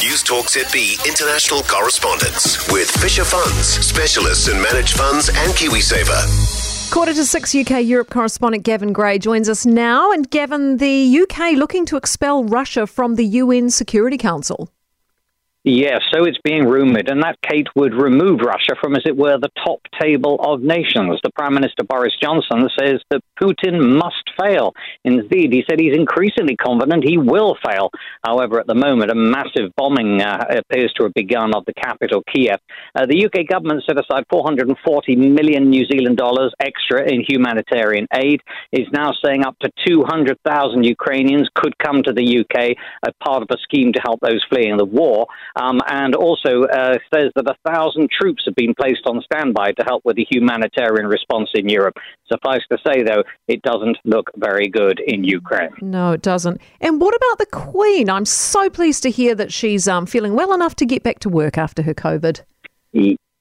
News Talk ZB international correspondence with Fisher Funds, specialists in managed funds and KiwiSaver. Quarter to six UK Europe correspondent Gavin Gray joins us now. And Gavin, the UK looking to expel Russia from the UN Security Council. Yes, so it's being rumoured, and that Kate would remove Russia from, as it were, the top table of nations. The Prime Minister Boris Johnson says that Putin must fail. Indeed, he said he's increasingly confident he will fail. However, at the moment, a massive bombing uh, appears to have begun of the capital, Kiev. Uh, the UK government set aside 440 million New Zealand dollars extra in humanitarian aid. Is now saying up to 200,000 Ukrainians could come to the UK as part of a scheme to help those fleeing the war um, and also uh, says that a thousand troops have been placed on standby to help with the humanitarian response in Europe. Suffice to say, though, it doesn't look very good in Ukraine. No, it doesn't. And what about the Queen? I'm so pleased to hear that she's um, feeling well enough to get back to work after her COVID.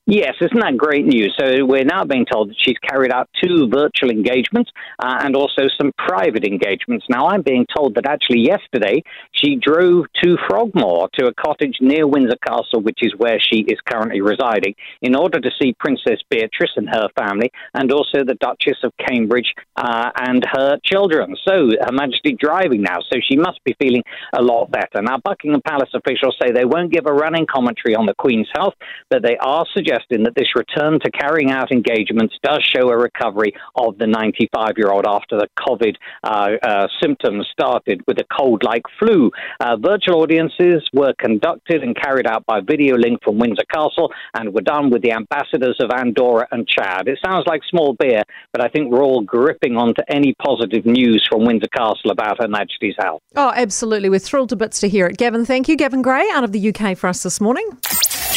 Yes, isn't that great news? So we're now being told that she's carried out two virtual engagements uh, and also some private engagements. Now I'm being told that actually yesterday she drove to Frogmore to a cottage near Windsor Castle, which is where she is currently residing, in order to see Princess Beatrice and her family, and also the Duchess of Cambridge uh, and her children. So Her Majesty driving now, so she must be feeling a lot better. Now Buckingham Palace officials say they won't give a running commentary on the Queen's health, but they are suggesting suggesting that this return to carrying out engagements does show a recovery of the 95 year old after the COVID uh, uh, symptoms started with a cold like flu. Uh, virtual audiences were conducted and carried out by video link from Windsor Castle and were done with the ambassadors of Andorra and Chad. It sounds like small beer, but I think we're all gripping onto any positive news from Windsor Castle about Her Majesty's health. Oh, absolutely. We're thrilled to bits to hear it. Gavin, thank you. Gavin Gray out of the UK for us this morning.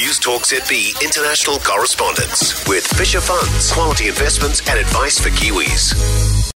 News Talk ZB international correspondence with Fisher Funds, quality investments and advice for Kiwis.